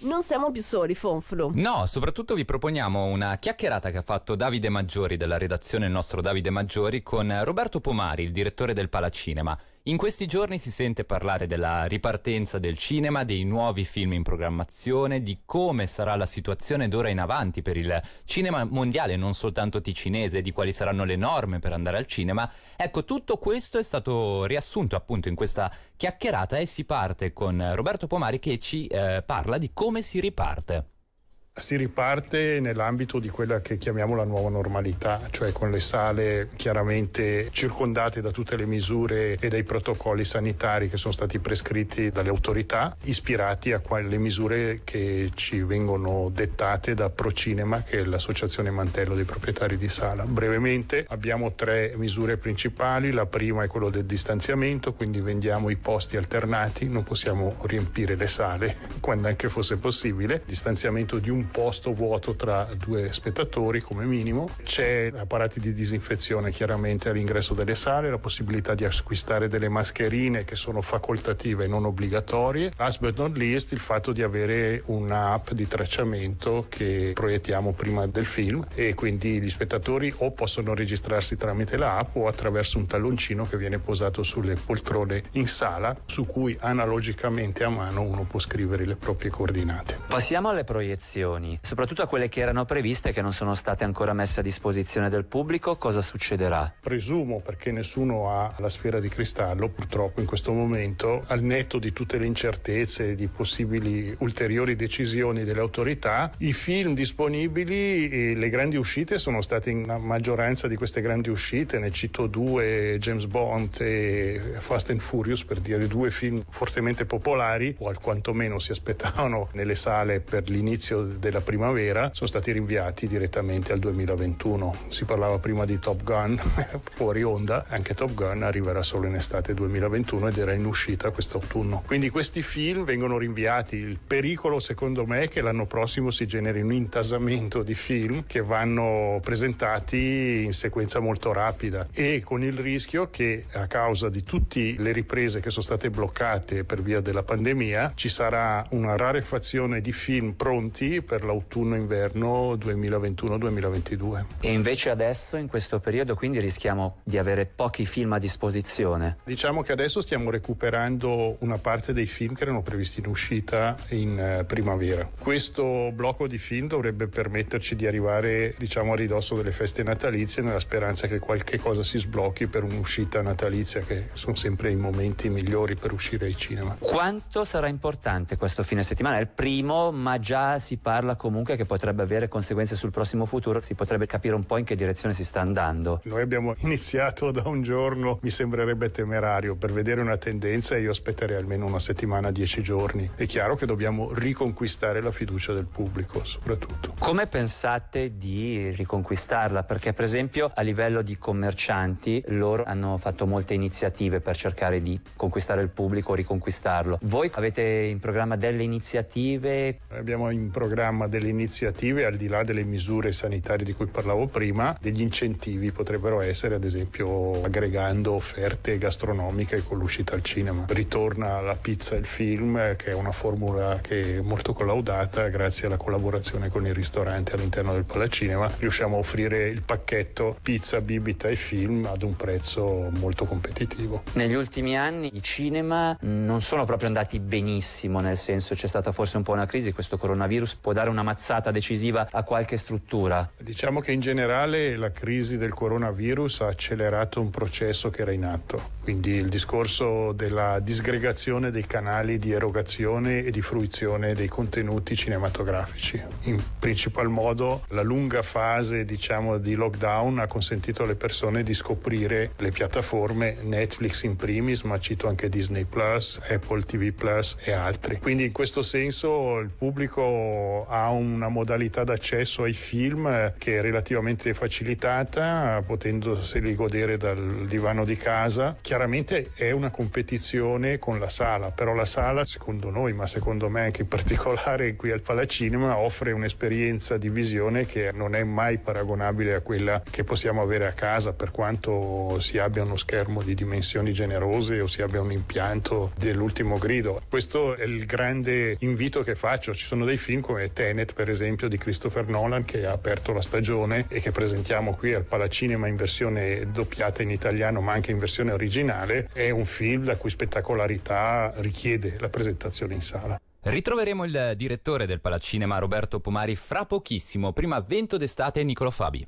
non siamo più soli, Fonflu. No, soprattutto vi proponiamo una chiacchierata che ha fatto Davide Maggiori della redazione Il nostro Davide Maggiori con Roberto Pomari, il direttore del Palacinema. In questi giorni si sente parlare della ripartenza del cinema, dei nuovi film in programmazione, di come sarà la situazione d'ora in avanti per il cinema mondiale, non soltanto ticinese, di quali saranno le norme per andare al cinema. Ecco, tutto questo è stato riassunto appunto in questa chiacchierata e si parte con Roberto Pomari che ci eh, parla di come si riparte. Si riparte nell'ambito di quella che chiamiamo la nuova normalità, cioè con le sale chiaramente circondate da tutte le misure e dai protocolli sanitari che sono stati prescritti dalle autorità, ispirati a quelle misure che ci vengono dettate da Procinema, che è l'associazione mantello dei proprietari di sala. Brevemente abbiamo tre misure principali, la prima è quello del distanziamento, quindi vendiamo i posti alternati, non possiamo riempire le sale quando anche fosse possibile, distanziamento di un un posto vuoto tra due spettatori come minimo. C'è apparati di disinfezione chiaramente all'ingresso delle sale, la possibilità di acquistare delle mascherine che sono facoltative e non obbligatorie. Last but not least il fatto di avere un'app di tracciamento che proiettiamo prima del film e quindi gli spettatori o possono registrarsi tramite l'app o attraverso un talloncino che viene posato sulle poltrone in sala su cui analogicamente a mano uno può scrivere le proprie coordinate. Passiamo alle proiezioni proiezioni, soprattutto a quelle che erano previste e che non sono state ancora messe a disposizione del pubblico, cosa succederà? Presumo, perché nessuno ha la sfera di cristallo, purtroppo in questo momento, al netto di tutte le incertezze e di possibili ulteriori decisioni delle autorità, i film disponibili e le grandi uscite sono state in maggioranza di queste grandi uscite, ne cito due, James Bond e Fast and Furious, per dire due film fortemente popolari, o alquantomeno si aspettavano nelle sale per l'inizio della primavera sono stati rinviati direttamente al 2021. Si parlava prima di Top Gun fuori onda, anche Top Gun arriverà solo in estate 2021 ed era in uscita quest'autunno. Quindi questi film vengono rinviati. Il pericolo secondo me è che l'anno prossimo si generi un intasamento di film che vanno presentati in sequenza molto rapida e con il rischio che a causa di tutte le riprese che sono state bloccate per via della pandemia ci sarà una rarefazione di film pronti per l'autunno-inverno 2021-2022. E invece adesso, in questo periodo, quindi rischiamo di avere pochi film a disposizione? Diciamo che adesso stiamo recuperando una parte dei film che erano previsti in uscita in eh, primavera. Questo blocco di film dovrebbe permetterci di arrivare, diciamo, a ridosso delle feste natalizie nella speranza che qualche cosa si sblocchi per un'uscita natalizia che sono sempre i momenti migliori per uscire ai cinema. Quanto sarà importante questo fine settimana? È il primo, ma già si parla parla comunque che potrebbe avere conseguenze sul prossimo futuro, si potrebbe capire un po' in che direzione si sta andando. Noi abbiamo iniziato da un giorno, mi sembrerebbe temerario, per vedere una tendenza io aspetterei almeno una settimana, dieci giorni. È chiaro che dobbiamo riconquistare la fiducia del pubblico, soprattutto. Come pensate di riconquistarla? Perché per esempio a livello di commercianti loro hanno fatto molte iniziative per cercare di conquistare il pubblico, riconquistarlo. Voi avete in programma delle iniziative? Abbiamo in programma programma delle iniziative, al di là delle misure sanitarie di cui parlavo prima, degli incentivi potrebbero essere, ad esempio, aggregando offerte gastronomiche con l'uscita al cinema. Ritorna la pizza e il film, che è una formula che è molto collaudata grazie alla collaborazione con i ristoranti all'interno del Palacinema. Riusciamo a offrire il pacchetto pizza, bibita e film ad un prezzo molto competitivo. Negli ultimi anni i cinema non sono proprio andati benissimo, nel senso c'è stata forse un po' una crisi, questo coronavirus può dare dare una mazzata decisiva a qualche struttura? Diciamo che in generale la crisi del coronavirus ha accelerato un processo che era in atto, quindi il discorso della disgregazione dei canali di erogazione e di fruizione dei contenuti cinematografici. In principal modo la lunga fase diciamo, di lockdown ha consentito alle persone di scoprire le piattaforme Netflix in primis, ma cito anche Disney Apple TV Plus e altri. Quindi in questo senso il pubblico ha una modalità d'accesso ai film che è relativamente facilitata, potendoseli godere dal divano di casa. Chiaramente è una competizione con la sala, però la sala, secondo noi, ma secondo me anche in particolare qui al Palacinema, offre un'esperienza di visione che non è mai paragonabile a quella che possiamo avere a casa, per quanto si abbia uno schermo di dimensioni generose o si abbia un impianto dell'ultimo grido. Questo è il grande invito che faccio. Ci sono dei film come Tenet, per esempio, di Christopher Nolan, che ha aperto la stagione e che presentiamo qui al Palacinema in versione doppiata in italiano, ma anche in versione originale. È un film la cui spettacolarità richiede la presentazione in sala. Ritroveremo il direttore del Palacinema Roberto Pomari fra pochissimo, prima Vento d'estate Nicolo Fabi.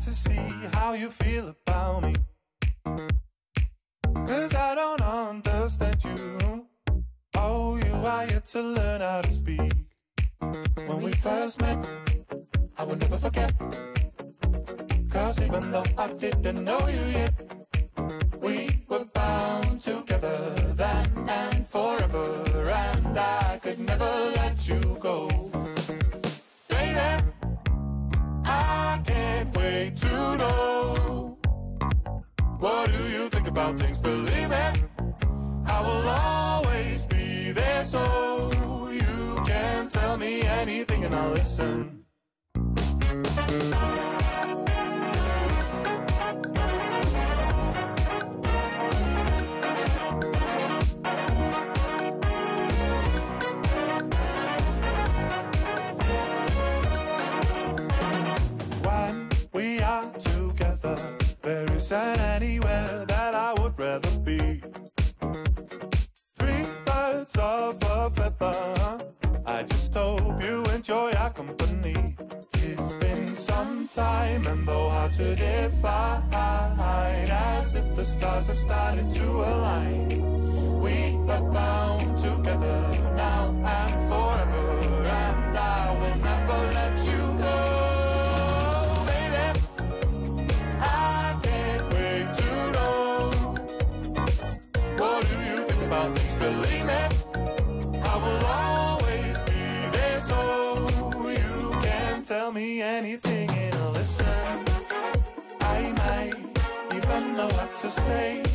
to see how you feel about me. Cause I don't understand you. Oh, you are yet to learn how to speak. When we first met, I will never forget. Cause even though I didn't know you yet, time and though hard to define, as if the stars have started to align. We are bound together now and forever, and I will never let you go, baby. I can't wait to know. What do you think about things? Believe me, I will always be there so you can tell me anything to say.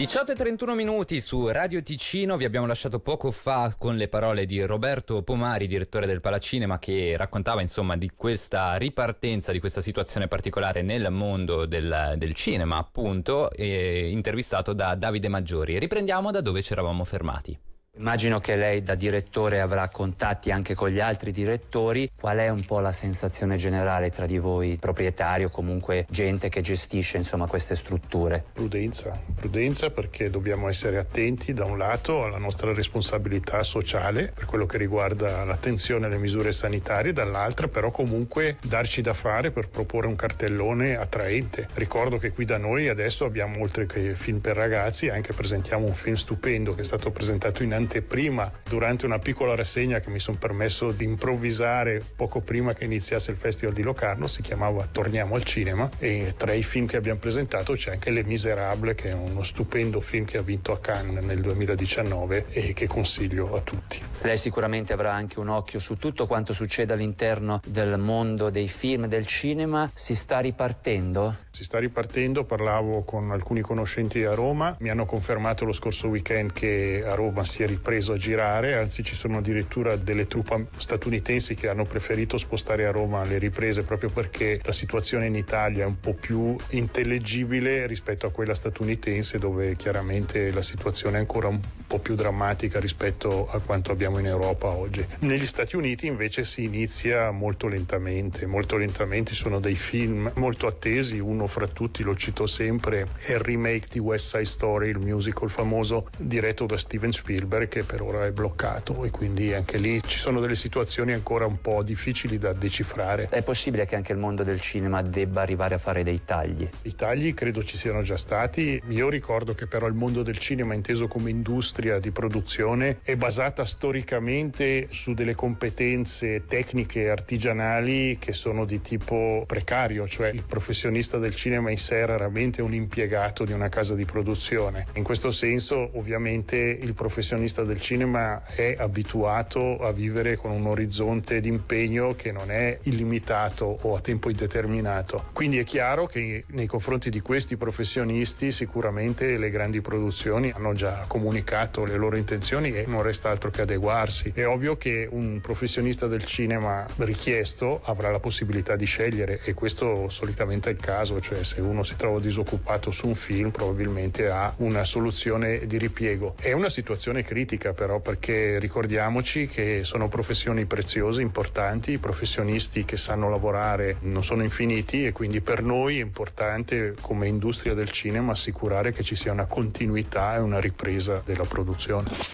18 e 31 minuti su Radio Ticino, vi abbiamo lasciato poco fa con le parole di Roberto Pomari, direttore del Palacinema, che raccontava insomma di questa ripartenza, di questa situazione particolare nel mondo del, del cinema appunto, intervistato da Davide Maggiori. Riprendiamo da dove ci eravamo fermati. Immagino che lei da direttore avrà contatti anche con gli altri direttori. Qual è un po' la sensazione generale tra di voi, proprietari o comunque gente che gestisce insomma queste strutture? Prudenza, prudenza perché dobbiamo essere attenti da un lato alla nostra responsabilità sociale per quello che riguarda l'attenzione alle misure sanitarie, dall'altra però comunque darci da fare per proporre un cartellone attraente. Ricordo che qui da noi adesso abbiamo oltre che film per ragazzi anche presentiamo un film stupendo che è stato presentato in anteprima durante una piccola rassegna che mi sono permesso di improvvisare poco prima che iniziasse il Festival di Locarno, si chiamava Torniamo al cinema e tra i film che abbiamo presentato c'è anche Les Miserables che è uno stupendo film che ha vinto a Cannes nel 2019 e che consiglio a tutti. Lei sicuramente avrà anche un occhio su tutto quanto succede all'interno del mondo dei film del cinema. Si sta ripartendo? Si sta ripartendo, parlavo con alcuni conoscenti a Roma, mi hanno confermato lo scorso weekend che a Roma si è ripreso a girare, anzi ci sono addirittura delle truppe statunitensi che hanno preferito spostare a Roma le riprese proprio perché la situazione in Italia è un po' più intellegibile rispetto a quella statunitense dove chiaramente la situazione è ancora un po' più drammatica rispetto a quanto abbiamo in Europa oggi. Negli Stati Uniti invece si inizia molto lentamente, molto lentamente sono dei film molto attesi, uno fra tutti lo cito sempre, è il remake di West Side Story, il musical famoso diretto da Steven Spielberg che per ora è bloccato e quindi anche lì ci sono delle situazioni ancora un po' difficili da decifrare. È possibile che anche il mondo del cinema debba arrivare a fare dei tagli? I tagli credo ci siano già stati, io ricordo che però il mondo del cinema inteso come industria di produzione è basata storicamente su delle competenze tecniche e artigianali che sono di tipo precario, cioè il professionista del cinema in sé è raramente un impiegato di una casa di produzione. In questo senso ovviamente il professionista del cinema è abituato a vivere con un orizzonte di impegno che non è illimitato o a tempo indeterminato. Quindi è chiaro che nei confronti di questi professionisti sicuramente le grandi produzioni hanno già comunicato le loro intenzioni e non resta altro che adeguarsi. È ovvio che un professionista del cinema richiesto avrà la possibilità di scegliere e questo solitamente è il caso, cioè se uno si trova disoccupato su un film probabilmente ha una soluzione di ripiego. È una situazione critica però perché ricordiamoci che sono professioni preziose, importanti, i professionisti che sanno lavorare non sono infiniti e quindi per noi è importante come industria del cinema assicurare che ci sia una continuità e una ripresa della produzione.